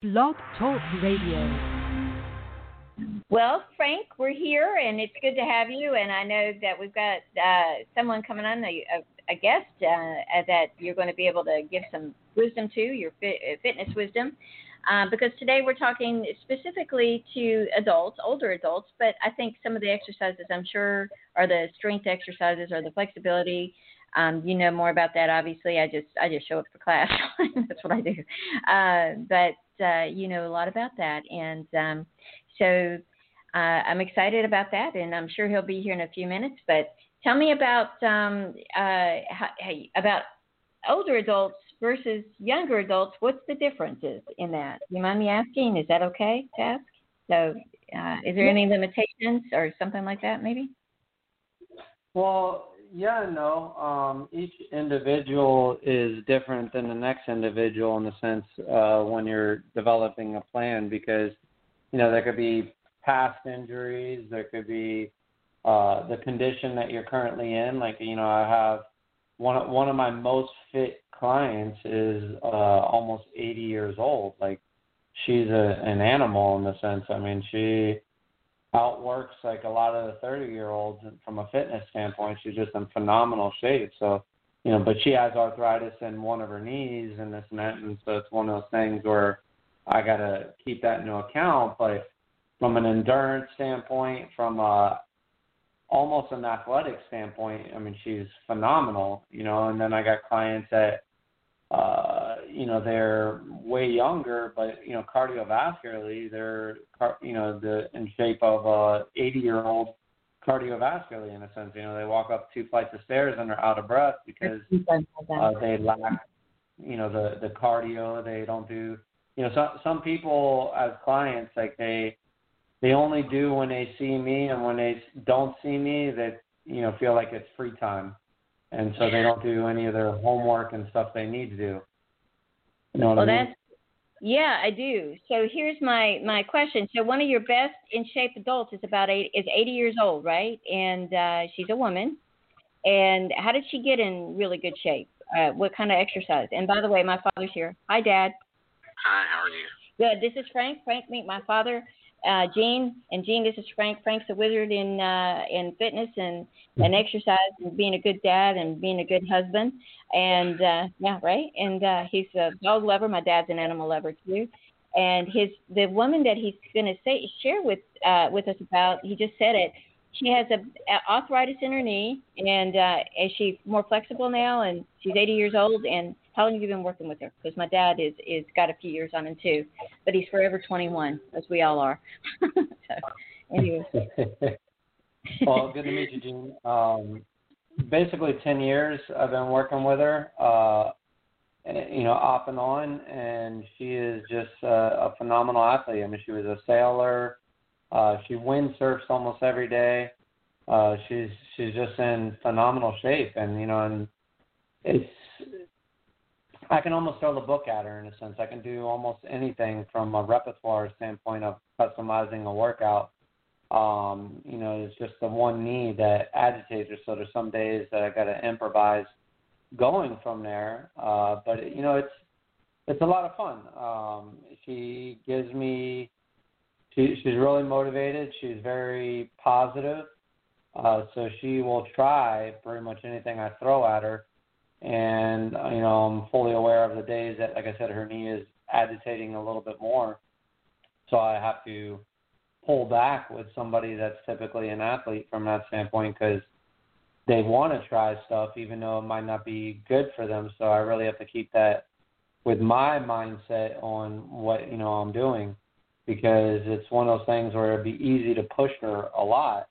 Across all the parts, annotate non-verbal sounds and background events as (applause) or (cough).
Blog Talk Radio. Well, Frank, we're here, and it's good to have you. And I know that we've got uh, someone coming on, a, a guest uh, that you're going to be able to give some wisdom to, your uh, fitness wisdom. Uh, because today we're talking specifically to adults, older adults, but I think some of the exercises I'm sure are the strength exercises or the flexibility um, you know more about that, obviously. I just I just show up for class. (laughs) That's what I do. Uh, but uh, you know a lot about that, and um, so uh, I'm excited about that, and I'm sure he'll be here in a few minutes. But tell me about um, uh, how, about older adults versus younger adults. What's the differences in that? You mind me asking? Is that okay to ask? So, uh, is there any limitations or something like that, maybe? Well, yeah no. Um, each individual is different than the next individual in the sense uh, when you're developing a plan because you know there could be past injuries, there could be uh, the condition that you're currently in. Like you know, I have one one of my most fit clients is uh, almost 80 years old. Like she's a, an animal in the sense. I mean, she outworks like a lot of the 30 year olds from a fitness standpoint. She's just in phenomenal shape. So, you know, but she has arthritis in one of her knees and this and that. And so it's one of those things where I got to keep that into account. But from an endurance standpoint, from a, almost an athletic standpoint, I mean, she's phenomenal, you know, and then I got clients that, uh, you know, they're way younger, but you know, cardiovascularly, they're you know the in shape of a 80 year old cardiovascularly in a sense. You know, they walk up two flights of stairs and they're out of breath because uh, they lack you know the the cardio. They don't do you know some some people as clients like they they only do when they see me and when they don't see me that you know feel like it's free time and so they don't do any of their homework and stuff they need to do you know what well, I mean? that's yeah, I do. So here's my my question. So one of your best in shape adults is about eight is 80 years old, right? And uh, she's a woman. And how did she get in really good shape? Uh, what kind of exercise? And by the way, my father's here. Hi, Dad. Hi, how are you? Good. This is Frank. Frank, meet my father uh, Gene and Gene. This is Frank. Frank's a wizard in uh, in fitness and and exercise and being a good dad and being a good husband. And uh, yeah, right. And uh, he's a dog lover. My dad's an animal lover too. And his the woman that he's going to say share with uh, with us about. He just said it. She has a, arthritis in her knee, and uh, is she more flexible now? And she's 80 years old, and how long have you been working with her? Because my dad is is got a few years on him too, but he's forever 21, as we all are. (laughs) so, anyway. (laughs) well, good to meet you, Gene. Um, basically, 10 years I've been working with her. Uh, you know, off and on, and she is just a, a phenomenal athlete. I mean, she was a sailor. Uh, she windsurfs almost every day. Uh, she's she's just in phenomenal shape, and you know, and it's I can almost throw the book at her in a sense. I can do almost anything from a repertoire standpoint of customizing a workout. Um, you know, it's just the one knee that agitates her. So there's some days that I got to improvise going from there. Uh, but you know, it's it's a lot of fun. Um, she gives me. She, she's really motivated. She's very positive. Uh, so she will try pretty much anything I throw at her and you know I'm fully aware of the days that, like I said, her knee is agitating a little bit more, so I have to pull back with somebody that's typically an athlete from that standpoint because they want to try stuff even though it might not be good for them. So I really have to keep that with my mindset on what you know I'm doing because it's one of those things where it'd be easy to push her a lot,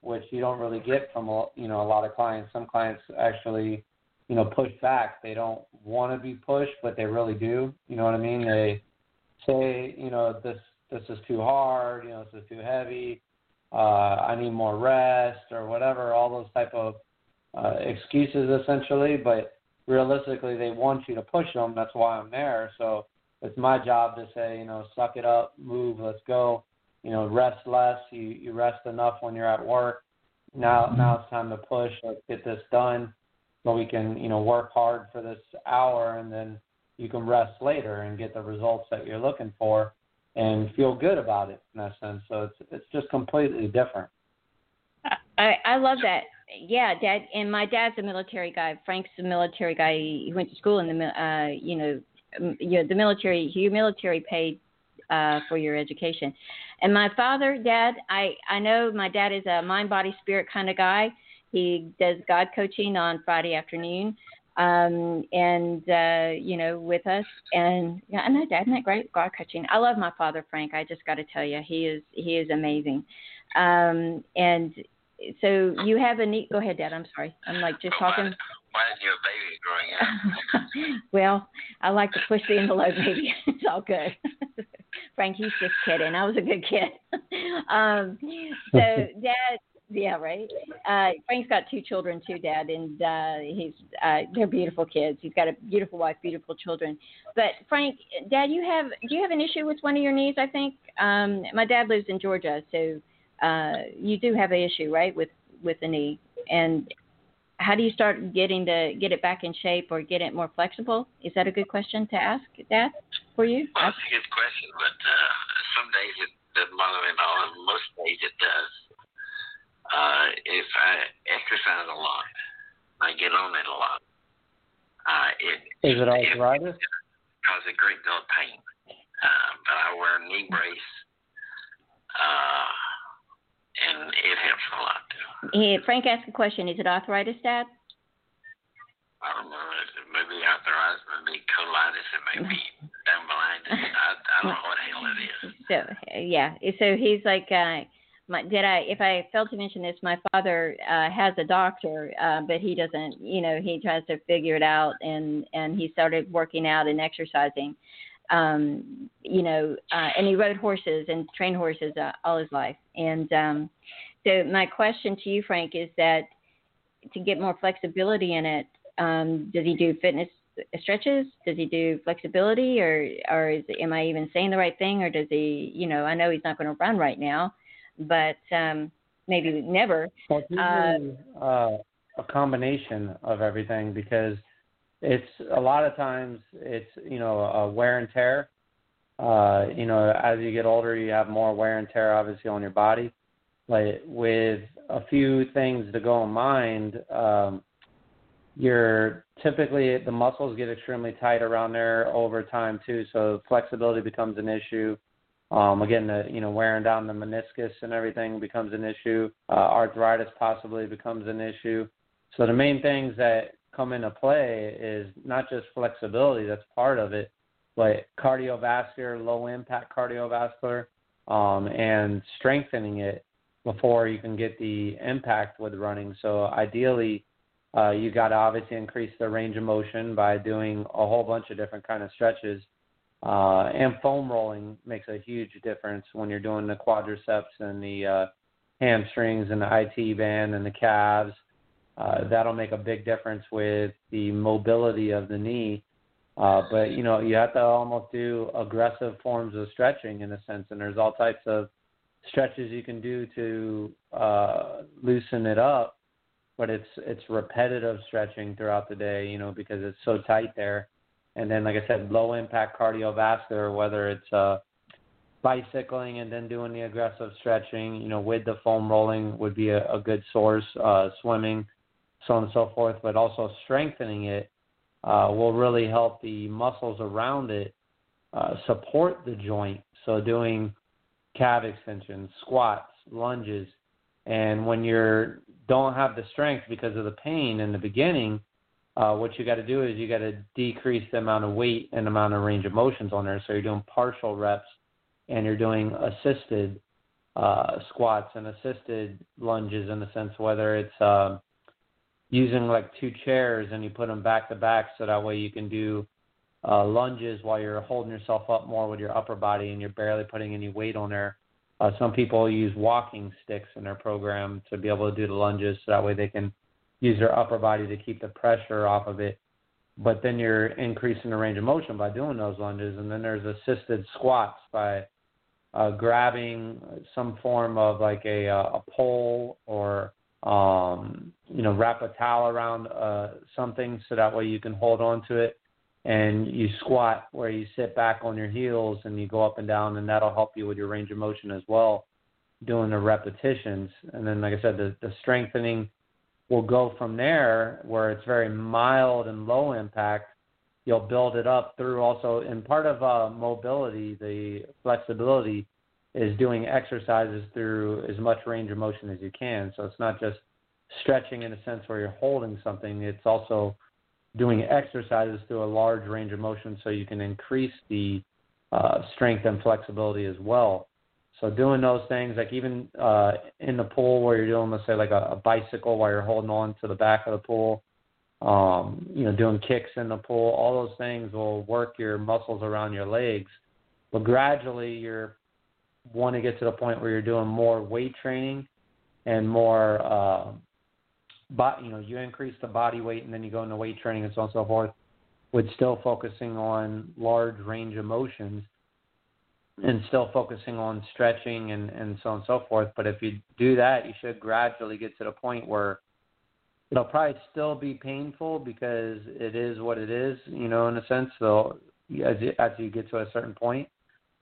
which you don't really get from you know a lot of clients. Some clients actually you know, push back. They don't want to be pushed, but they really do. You know what I mean? They say, you know, this this is too hard. You know, this is too heavy. Uh, I need more rest or whatever. All those type of uh, excuses essentially, but realistically, they want you to push them. That's why I'm there. So it's my job to say, you know, suck it up, move, let's go. You know, rest less. You you rest enough when you're at work. Now now it's time to push. Let's get this done so we can you know work hard for this hour and then you can rest later and get the results that you're looking for and feel good about it in that sense. So it's it's just completely different. I I love that. Yeah, dad and my dad's a military guy. Frank's a military guy. He went to school in the uh you know you know the military. Your military paid uh for your education. And my father, dad, I I know my dad is a mind body spirit kind of guy. He does God coaching on Friday afternoon um, and uh, you know, with us. And yeah, I know, Dad, isn't that great? God coaching. I love my father, Frank. I just got to tell you, he is he is amazing. Um, and so you have a neat. Go ahead, Dad. I'm sorry. I'm like just talking. Why is your baby growing up? (laughs) well, I like to push the envelope, baby. (laughs) it's all good. (laughs) Frank, he's just kidding. I was a good kid. um, so, Dad, yeah, right. Uh, Frank's got two children too, Dad, and uh, he's uh, they're beautiful kids. He's got a beautiful wife, beautiful children. But Frank, Dad, you have do you have an issue with one of your knees? I think um, my dad lives in Georgia, so uh, you do have an issue, right, with with the knee. And how do you start getting the get it back in shape or get it more flexible? Is that a good question to ask, Dad, for you? Well, it's a good question, but uh, some days it doesn't bother me at all, and most days it does uh, if I exercise a lot, I get on it a lot. Uh, it, Is it arthritis? It causes a great deal of pain. Uh, but I wear a knee brace, uh, and it helps a lot. Hey, Frank asked a question. Is it arthritis, Dad? I don't know. It may be arthritis, it may be colitis, it may be dambulitis. I, I don't know what the hell it is. (laughs) So yeah, so he's like. Uh, my, did I if I failed to mention this, my father uh, has a doctor, uh, but he doesn't. You know, he tries to figure it out, and and he started working out and exercising. Um, you know, uh, and he rode horses and trained horses uh, all his life. And um, so my question to you, Frank, is that to get more flexibility in it, um, does he do fitness stretches? Does he do flexibility, or or is, am I even saying the right thing, or does he? You know, I know he's not going to run right now but um, maybe never. Well, uh, uh, a combination of everything because it's a lot of times it's you know a wear and tear. Uh, you know, as you get older, you have more wear and tear, obviously, on your body. Like with a few things to go in mind, um, you're typically the muscles get extremely tight around there over time too, so flexibility becomes an issue. Um, again, the you know wearing down the meniscus and everything becomes an issue. Uh, arthritis possibly becomes an issue. So the main things that come into play is not just flexibility, that's part of it, but cardiovascular, low impact cardiovascular, um, and strengthening it before you can get the impact with running. So ideally, uh, you got to obviously increase the range of motion by doing a whole bunch of different kind of stretches uh, and foam rolling makes a huge difference when you're doing the quadriceps and the uh, hamstrings and the IT band and the calves. Uh, that'll make a big difference with the mobility of the knee. Uh, but you know, you have to almost do aggressive forms of stretching in a sense, and there's all types of stretches you can do to uh, loosen it up. But it's it's repetitive stretching throughout the day, you know, because it's so tight there. And then, like I said, low impact cardiovascular, whether it's uh, bicycling and then doing the aggressive stretching, you know, with the foam rolling would be a, a good source, uh, swimming, so on and so forth. But also strengthening it uh, will really help the muscles around it uh, support the joint. So doing calf extensions, squats, lunges, and when you don't have the strength because of the pain in the beginning, uh, what you got to do is you got to decrease the amount of weight and amount of range of motions on there. So you're doing partial reps and you're doing assisted uh, squats and assisted lunges in the sense whether it's uh, using like two chairs and you put them back to back so that way you can do uh, lunges while you're holding yourself up more with your upper body and you're barely putting any weight on there. Uh, some people use walking sticks in their program to be able to do the lunges so that way they can use their upper body to keep the pressure off of it. But then you're increasing the range of motion by doing those lunges. And then there's assisted squats by uh, grabbing some form of like a, uh, a pole or, um, you know, wrap a towel around uh, something so that way you can hold on to it and you squat where you sit back on your heels and you go up and down, and that'll help you with your range of motion as well, doing the repetitions. And then, like I said, the, the strengthening will go from there where it's very mild and low impact. You'll build it up through also, and part of uh, mobility, the flexibility, is doing exercises through as much range of motion as you can. So it's not just stretching in a sense where you're holding something, it's also doing exercises through a large range of motion so you can increase the uh, strength and flexibility as well. So doing those things, like even uh, in the pool where you're doing, let's say, like a, a bicycle while you're holding on to the back of the pool, um, you know, doing kicks in the pool, all those things will work your muscles around your legs. But gradually, you're want to get to the point where you're doing more weight training and more uh, but you know you increase the body weight and then you go into weight training and so on and so forth with still focusing on large range of motions and still focusing on stretching and, and so on and so forth. But if you do that, you should gradually get to the point where it'll probably still be painful because it is what it is, you know, in a sense. So as you, as you get to a certain point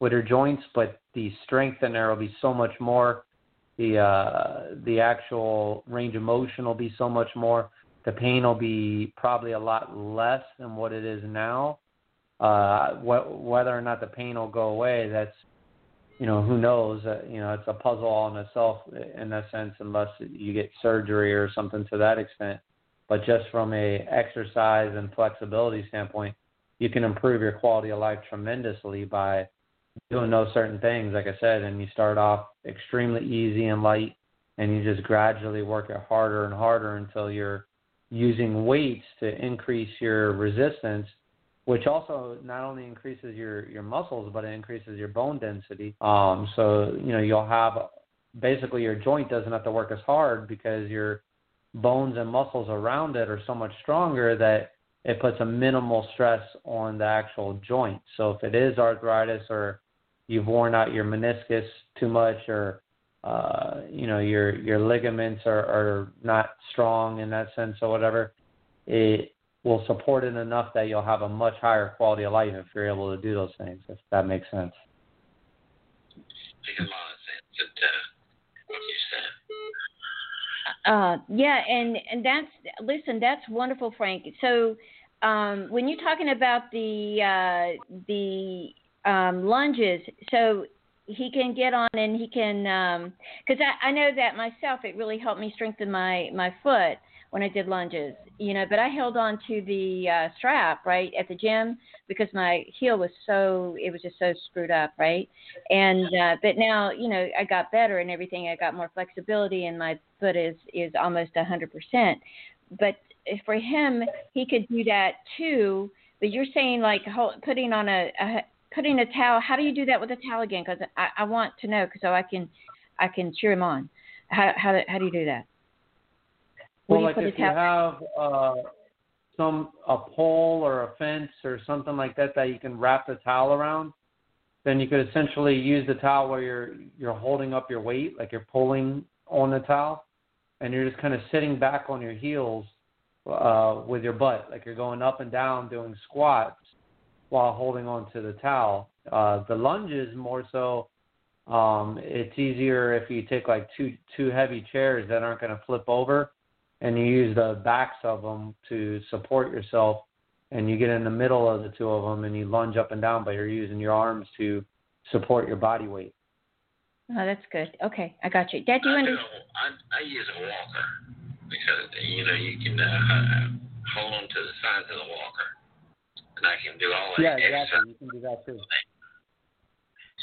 with your joints, but the strength in there will be so much more the uh, the actual range of motion will be so much more. The pain will be probably a lot less than what it is now. Uh, wh- whether or not the pain will go away, that's you know who knows. Uh, you know it's a puzzle all in itself in that sense, unless you get surgery or something to that extent. But just from a exercise and flexibility standpoint, you can improve your quality of life tremendously by doing those certain things, like I said, and you start off extremely easy and light, and you just gradually work it harder and harder until you're using weights to increase your resistance, which also not only increases your your muscles, but it increases your bone density. Um, so you know you'll have basically your joint doesn't have to work as hard because your bones and muscles around it are so much stronger that it puts a minimal stress on the actual joint. So if it is arthritis or you've worn out your meniscus too much or uh, you know your your ligaments are, are not strong in that sense or whatever, it will support it enough that you'll have a much higher quality of life if you're able to do those things. If that makes sense. Makes a lot of sense. It, uh, you said. Uh, yeah, and and that's listen, that's wonderful, Frank. So um, when you're talking about the uh, the um, lunges, so he can get on and he can because I, I know that myself. It really helped me strengthen my my foot when I did lunges, you know. But I held on to the uh, strap right at the gym because my heel was so it was just so screwed up, right? And uh, but now you know I got better and everything. I got more flexibility and my foot is is almost a hundred percent. But for him, he could do that too. But you're saying like putting on a, a putting a towel. How do you do that with a towel again? Because I, I want to know so I can I can cheer him on. How how how do you do that? Well, you like if you have uh, some a pole or a fence or something like that that you can wrap the towel around, then you could essentially use the towel where you're you're holding up your weight, like you're pulling on the towel, and you're just kind of sitting back on your heels uh, with your butt, like you're going up and down doing squats while holding on to the towel. Uh, the lunges more so, um, it's easier if you take like two two heavy chairs that aren't going to flip over, and you use the backs of them to support yourself, and you get in the middle of the two of them and you lunge up and down, but you're using your arms to support your body weight. Oh, that's good. Okay, I got you. Dad, do you understand? I, I use a walker because you know you can uh, hold on to the sides of the walker, and I can do all that. Yeah, exactly. You can do that too.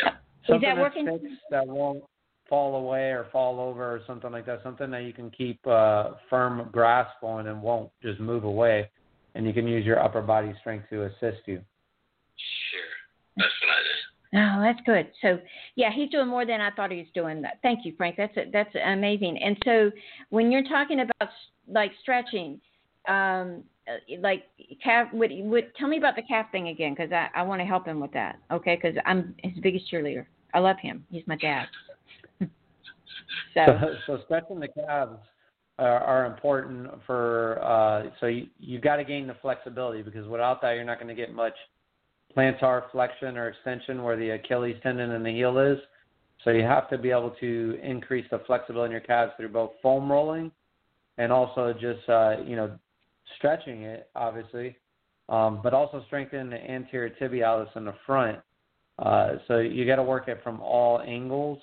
Yeah. Something Is that working? Fixed, that won't fall away or fall over or something like that. Something that you can keep uh, firm grasp on and won't just move away, and you can use your upper body strength to assist you. Sure, that's what I do. Oh, that's good. So, yeah, he's doing more than I thought he was doing. Thank you, Frank. That's a, that's amazing. And so, when you're talking about like stretching, um, uh, like calf, would, would tell me about the calf thing again because I, I want to help him with that. Okay, because I'm his biggest cheerleader. I love him. He's my dad. (laughs) so. so, so stretching the calves. are, are important for. Uh, so you you got to gain the flexibility because without that, you're not going to get much plantar flexion or extension where the Achilles tendon and the heel is. So you have to be able to increase the flexibility in your calves through both foam rolling and also just uh, you know stretching it, obviously, um, but also strengthen the anterior tibialis in the front. Uh, so you got to work it from all angles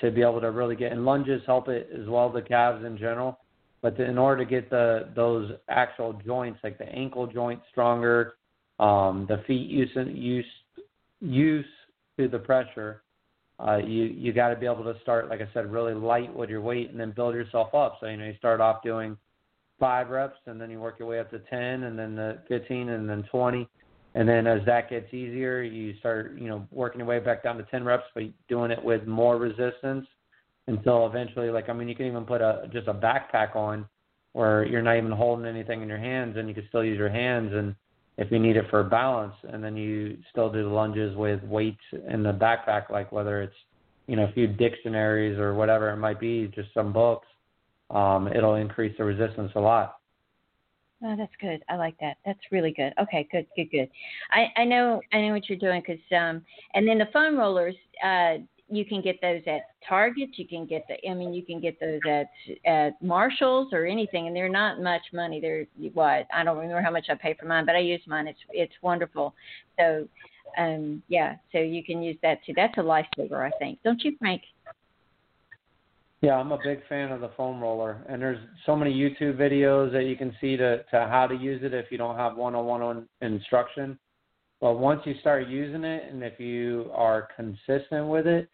to be able to really get and lunges help it as well the calves in general. But in order to get the those actual joints like the ankle joint stronger, um, the feet use use use to the pressure, uh, you you got to be able to start like I said really light with your weight and then build yourself up. So you know you start off doing five reps and then you work your way up to 10 and then the 15 and then 20 and then as that gets easier, you start, you know, working your way back down to 10 reps, but doing it with more resistance until eventually, like, I mean, you can even put a just a backpack on where you're not even holding anything in your hands and you can still use your hands and if you need it for balance and then you still do the lunges with weights in the backpack, like whether it's, you know, a few dictionaries or whatever it might be, just some books, um, it'll increase the resistance a lot. Oh, that's good. I like that. That's really good. Okay, good, good, good. I, I know I know what you're doing because um, and then the foam rollers, uh, you can get those at Target. You can get the I mean you can get those at at Marshalls or anything, and they're not much money. They're what I don't remember how much I pay for mine, but I use mine. It's it's wonderful. So um, yeah, so you can use that too. That's a lifesaver, I think. Don't you, Frank? Yeah, I'm a big fan of the foam roller, and there's so many YouTube videos that you can see to to how to use it if you don't have one-on-one instruction. But once you start using it, and if you are consistent with it,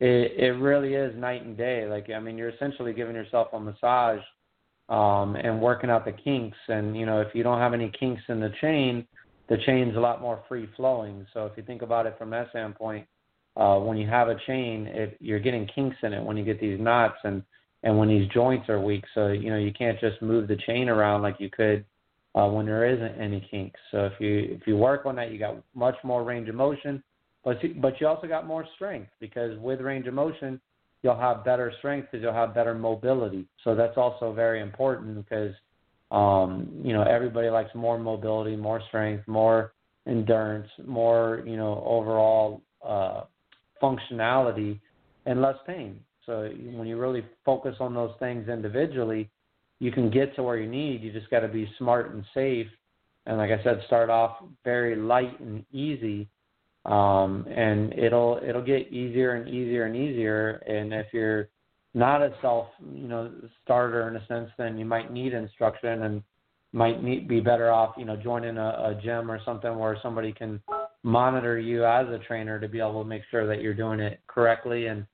it it really is night and day. Like I mean, you're essentially giving yourself a massage um, and working out the kinks. And you know, if you don't have any kinks in the chain, the chain's a lot more free flowing. So if you think about it from that standpoint, uh, when you have a chain, it, you're getting kinks in it when you get these knots and and when these joints are weak. So you know you can't just move the chain around like you could uh, when there isn't any kinks. So if you if you work on that, you got much more range of motion, but you, but you also got more strength because with range of motion, you'll have better strength because you'll have better mobility. So that's also very important because um, you know everybody likes more mobility, more strength, more endurance, more you know overall uh, functionality and less pain. So when you really focus on those things individually, you can get to where you need. You just got to be smart and safe. And like I said, start off very light and easy, um, and it'll it'll get easier and easier and easier. And if you're not a self, you know, starter in a sense, then you might need instruction and might need, be better off, you know, joining a, a gym or something where somebody can monitor you as a trainer to be able to make sure that you're doing it correctly. And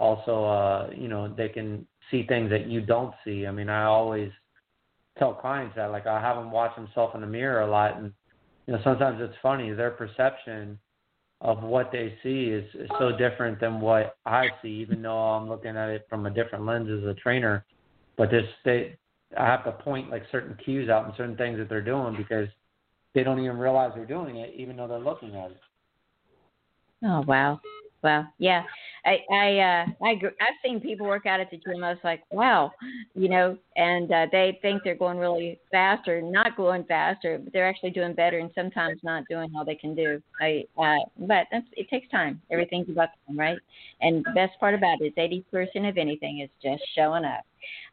also uh you know they can see things that you don't see. I mean i always tell clients that like i have them watch themselves in the mirror a lot. And you know sometimes it's funny their perception of what they see is, is so different than what i see even though i'm looking at it from a different lens as a trainer but this they i have to point like certain cues out and certain things that they're doing because they don't even realize they're doing it, even though they're looking at it. Oh wow, wow, yeah. I I uh, I I've seen people work out at the gym. I was like, wow, you know, and uh, they think they're going really fast or not going faster, but they're actually doing better, and sometimes not doing all they can do. I uh, but it takes time. Everything's about time, right? And the best part about it is eighty percent of anything is just showing up.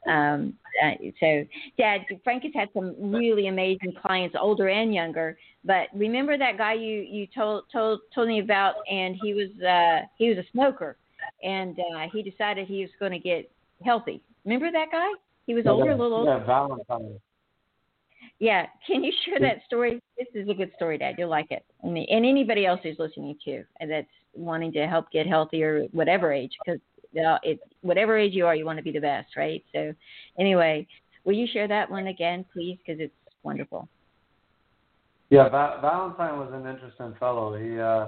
Um, uh, so, Dad, Frank has had some really amazing clients, older and younger. But remember that guy you you told told told me about, and he was uh, he was a smoker, and uh, he decided he was going to get healthy. Remember that guy? He was older, yeah, a little older. Yeah, Valentine. Yeah, can you share that story? This is a good story, Dad. You'll like it, and, and anybody else who's listening to that's wanting to help get healthy or whatever age, because uh, it whatever age you are, you want to be the best, right? So, anyway, will you share that one again, please? Because it's wonderful. Yeah, Va- Valentine was an interesting fellow. He uh,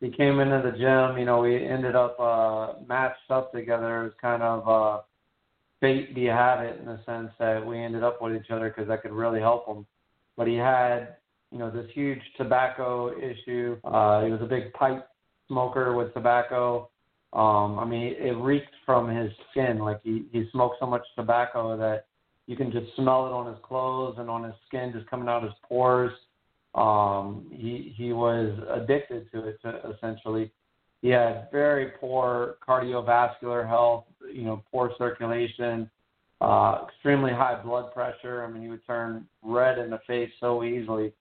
he came into the gym. You know, we ended up uh, matched up together. It was kind of uh, fate you have it in the sense that we ended up with each other because I could really help him. But he had, you know, this huge tobacco issue. Uh, he was a big pipe smoker with tobacco Um, I mean, it reeked from his skin. Like he he smoked so much tobacco that you can just smell it on his clothes and on his skin, just coming out of his pores. Um, he he was addicted to it essentially. He had very poor cardiovascular health, you know, poor circulation, uh, extremely high blood pressure. I mean, he would turn red in the face so easily.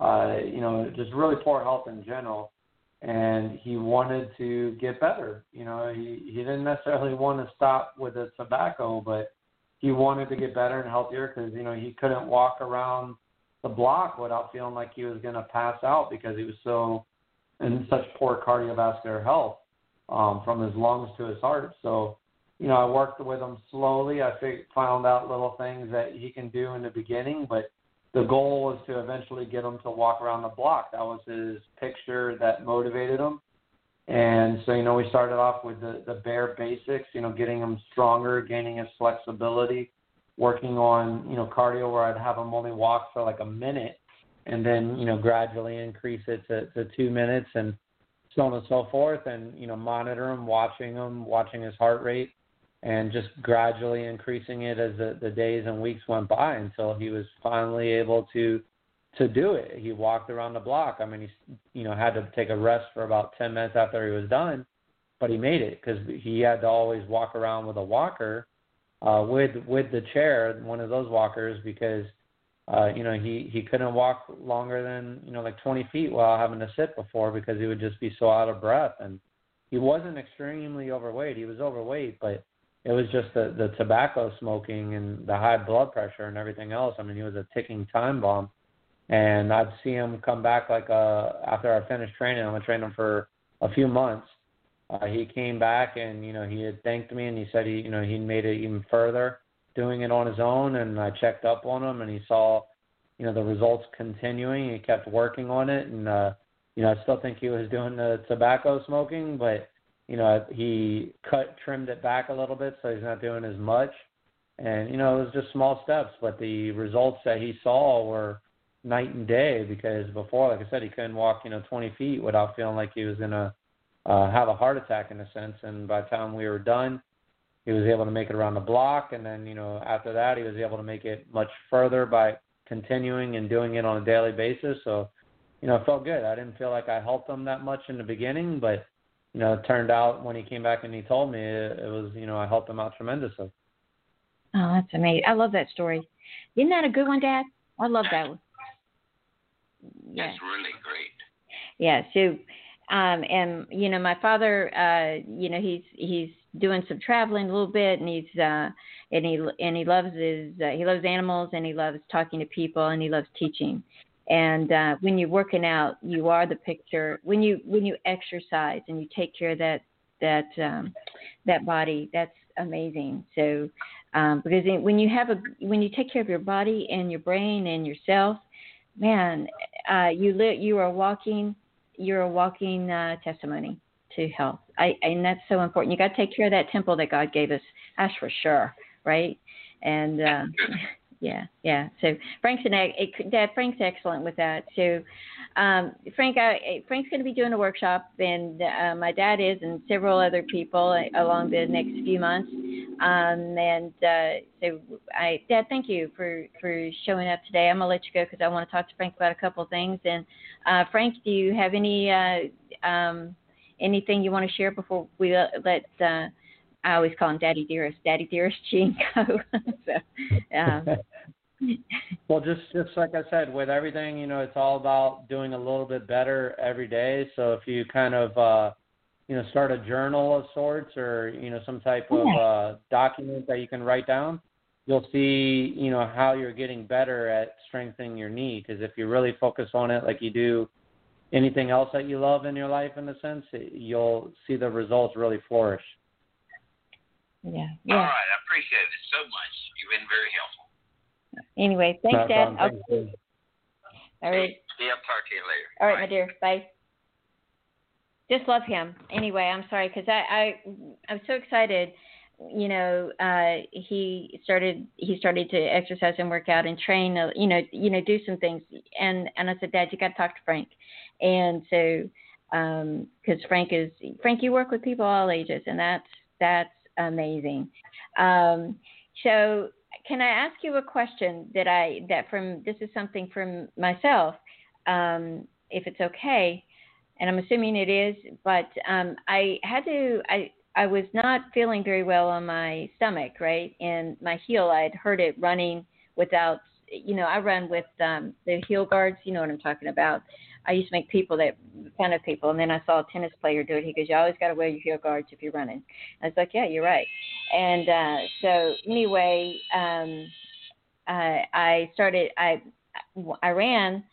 Uh, you know, just really poor health in general and he wanted to get better. You know, he he didn't necessarily want to stop with the tobacco, but he wanted to get better and healthier because you know he couldn't walk around the block without feeling like he was going to pass out because he was so in such poor cardiovascular health um, from his lungs to his heart. So, you know, I worked with him slowly. I found out little things that he can do in the beginning, but the goal was to eventually get him to walk around the block. That was his picture that motivated him. And so, you know, we started off with the, the bare basics, you know, getting him stronger, gaining his flexibility, working on, you know, cardio where I'd have him only walk for like a minute and then, you know, gradually increase it to, to two minutes and so on and so forth. And, you know, monitor him, watching him, watching his heart rate and just gradually increasing it as the, the days and weeks went by until he was finally able to to do it. He walked around the block. I mean, he you know had to take a rest for about ten minutes after he was done, but he made it because he had to always walk around with a walker, uh, with with the chair, one of those walkers, because uh, you know he he couldn't walk longer than you know like 20 feet while having to sit before because he would just be so out of breath and he wasn't extremely overweight. He was overweight, but it was just the the tobacco smoking and the high blood pressure and everything else. I mean, he was a ticking time bomb. And I'd see him come back like uh after I finished training. I'm gonna train him for a few months. Uh, he came back and you know he had thanked me and he said he you know he made it even further doing it on his own. And I checked up on him and he saw you know the results continuing. He kept working on it and uh you know I still think he was doing the tobacco smoking, but you know, he cut trimmed it back a little bit so he's not doing as much. And you know, it was just small steps, but the results that he saw were night and day because before, like I said, he couldn't walk, you know, 20 feet without feeling like he was gonna uh, have a heart attack in a sense. And by the time we were done, he was able to make it around the block, and then you know, after that, he was able to make it much further by continuing and doing it on a daily basis. So, you know, it felt good. I didn't feel like I helped him that much in the beginning, but you know, it turned out when he came back and he told me, it, it was, you know, I helped him out tremendously. Oh, that's amazing. I love that story. Isn't that a good one, Dad? I love that one. Yeah. That's really great. Yeah. So, um, and you know, my father, uh, you know, he's he's doing some traveling a little bit, and he's uh, and he and he loves his uh, he loves animals, and he loves talking to people, and he loves teaching and uh, when you're working out you are the picture when you when you exercise and you take care of that that um, that body that's amazing. So um, because when you have a when you take care of your body and your brain and yourself man uh, you li- you are walking you're a walking uh, testimony to health. I, and that's so important. You got to take care of that temple that god gave us that's for sure right? And uh, yeah, yeah. So Frank's an it, Dad. Frank's excellent with that. So um, Frank, I, Frank's going to be doing a workshop, and uh, my dad is, and several other people along the next few months. Um, and uh, so, I, Dad, thank you for for showing up today. I'm gonna let you go because I want to talk to Frank about a couple of things. And uh, Frank, do you have any uh, um, anything you want to share before we let? I always call him Daddy Dearest, Daddy Dearest go. (laughs) so, um, (laughs) well, just just like I said, with everything, you know, it's all about doing a little bit better every day. So if you kind of, uh, you know, start a journal of sorts, or you know, some type of uh, document that you can write down, you'll see, you know, how you're getting better at strengthening your knee. Because if you really focus on it, like you do anything else that you love in your life, in a sense, you'll see the results really flourish. Yeah. yeah. All right. I appreciate it so much. You've been very helpful. Anyway, thanks, no Dad. Thank okay. All right. Yeah, I'll talk to you later. All right, Bye. my dear. Bye. Just love him. Anyway, I'm sorry because I, I I'm so excited. You know, uh, he started he started to exercise and work out and train. Uh, you know, you know, do some things. And and I said, Dad, you got to talk to Frank. And so because um, Frank is Frank. You work with people all ages, and that's that's amazing. Um, so, can I ask you a question that I that from this is something from myself, um, if it's okay, and I'm assuming it is. But um, I had to I I was not feeling very well on my stomach, right, and my heel. I had heard it running without you know, I run with um, the heel guards. You know what I'm talking about. I used to make people that fun of people, and then I saw a tennis player do it. He goes, "You always got to wear your heel guards if you're running." I was like, "Yeah, you're right." And uh, so anyway, um, I, I started. I I ran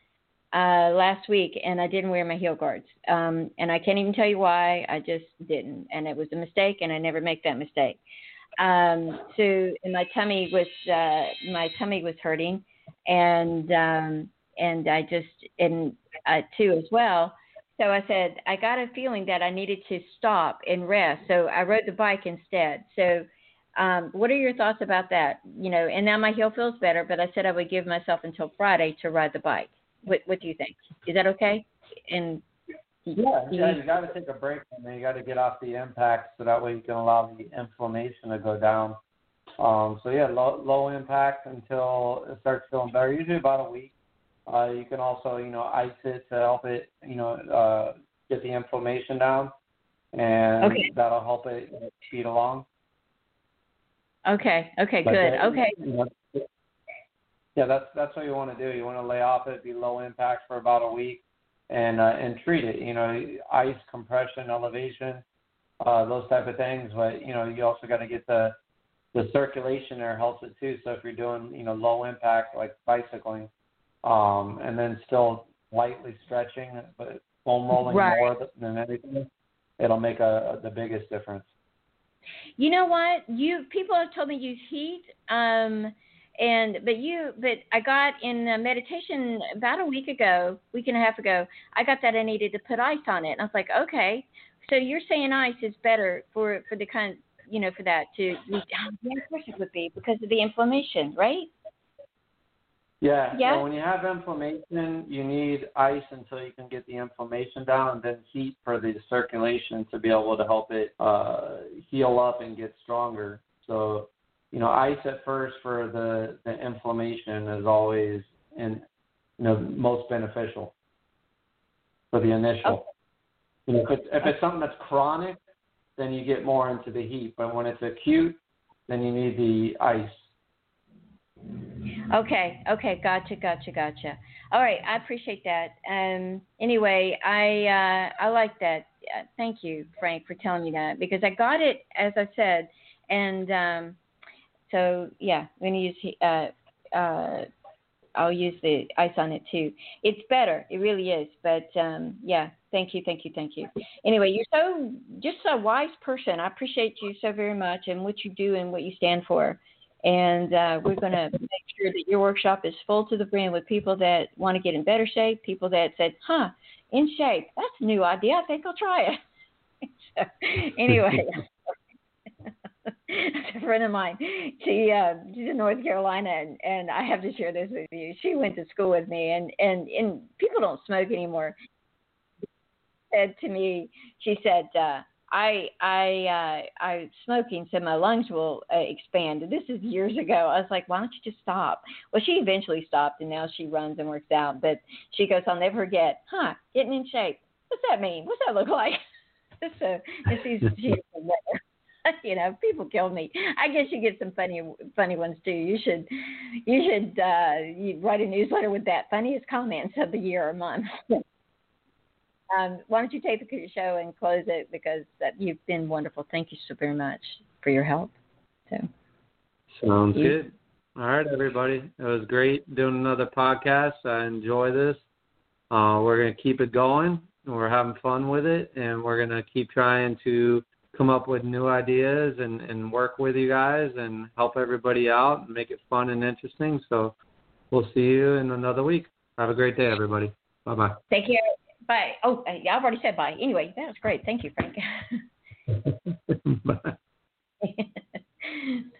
uh, last week, and I didn't wear my heel guards. Um, and I can't even tell you why. I just didn't, and it was a mistake, and I never make that mistake um so and my tummy was uh my tummy was hurting. And um and I just and uh, too as well. So I said I got a feeling that I needed to stop and rest. So I rode the bike instead. So um what are your thoughts about that? You know and now my heel feels better but I said I would give myself until Friday to ride the bike. What what do you think? Is that okay? And yeah, (laughs) yeah, you got to take a break and then you got to get off the impact so that way you can allow the inflammation to go down. Um, so yeah, low, low impact until it starts feeling better. Usually about a week. Uh, you can also, you know, ice it to help it, you know, uh, get the inflammation down, and okay. that'll help it speed along. Okay. Okay. But good. Then, okay. You know, yeah, that's that's what you want to do. You want to lay off it, be low impact for about a week, and uh, and treat it. You know, ice, compression, elevation, uh, those type of things. But you know, you also got to get the the circulation there helps it too. So if you're doing you know low impact like bicycling, um, and then still lightly stretching, but foam rolling right. more than anything, it'll make a, a the biggest difference. You know what? You people have told me use heat. Um, and but you but i got in a meditation about a week ago week and a half ago i got that i needed to put ice on it and i was like okay so you're saying ice is better for for the kind you know for that to course (sighs) it would be because of the inflammation right yeah, yeah. So when you have inflammation, you need ice until you can get the inflammation down, and then heat for the circulation to be able to help it uh, heal up and get stronger. So you know, ice at first for the, the inflammation is always and you know, most beneficial for the initial. Okay. You know, if it's, if it's something that's chronic, then you get more into the heat. But when it's acute, then you need the ice. Okay, okay, gotcha, gotcha, gotcha. All right, I appreciate that. Um, anyway, I uh, I like that. Uh, thank you, Frank, for telling me that because I got it as I said, and um, so yeah, I'm gonna use uh, uh, I'll use the ice on it too. It's better, it really is. But um, yeah, thank you, thank you, thank you. Anyway, you're so just a wise person. I appreciate you so very much and what you do and what you stand for. And uh, we're going to make sure that your workshop is full to the brim with people that want to get in better shape, people that said, "Huh, in shape. That's a new idea. I think I'll try it." (laughs) so, anyway. (laughs) (laughs) a friend of mine. She uh, she's in North Carolina, and, and I have to share this with you. She went to school with me, and and and people don't smoke anymore. Said to me, she said, uh, "I I uh, I'm smoking, so my lungs will uh, expand." This is years ago. I was like, "Why don't you just stop?" Well, she eventually stopped, and now she runs and works out. But she goes, "I'll never forget, huh? Getting in shape. What's that mean? What's that look (laughs) like?" (laughs) so and she's she's (laughs) you know, people kill me. I guess you get some funny, funny ones too. You should, you should uh, you write a newsletter with that funniest comments of the year or month. (laughs) um, why don't you take the show and close it because uh, you've been wonderful. Thank you so very much for your help. So. Sounds you, good. All right, everybody. It was great doing another podcast. I enjoy this. Uh, we're going to keep it going. We're having fun with it, and we're going to keep trying to come up with new ideas and, and work with you guys and help everybody out and make it fun and interesting. So we'll see you in another week. Have a great day, everybody. Bye bye. Take care. Bye. Oh, uh, yeah, I've already said bye. Anyway, that was great. Thank you, Frank. (laughs) (laughs) bye. (laughs)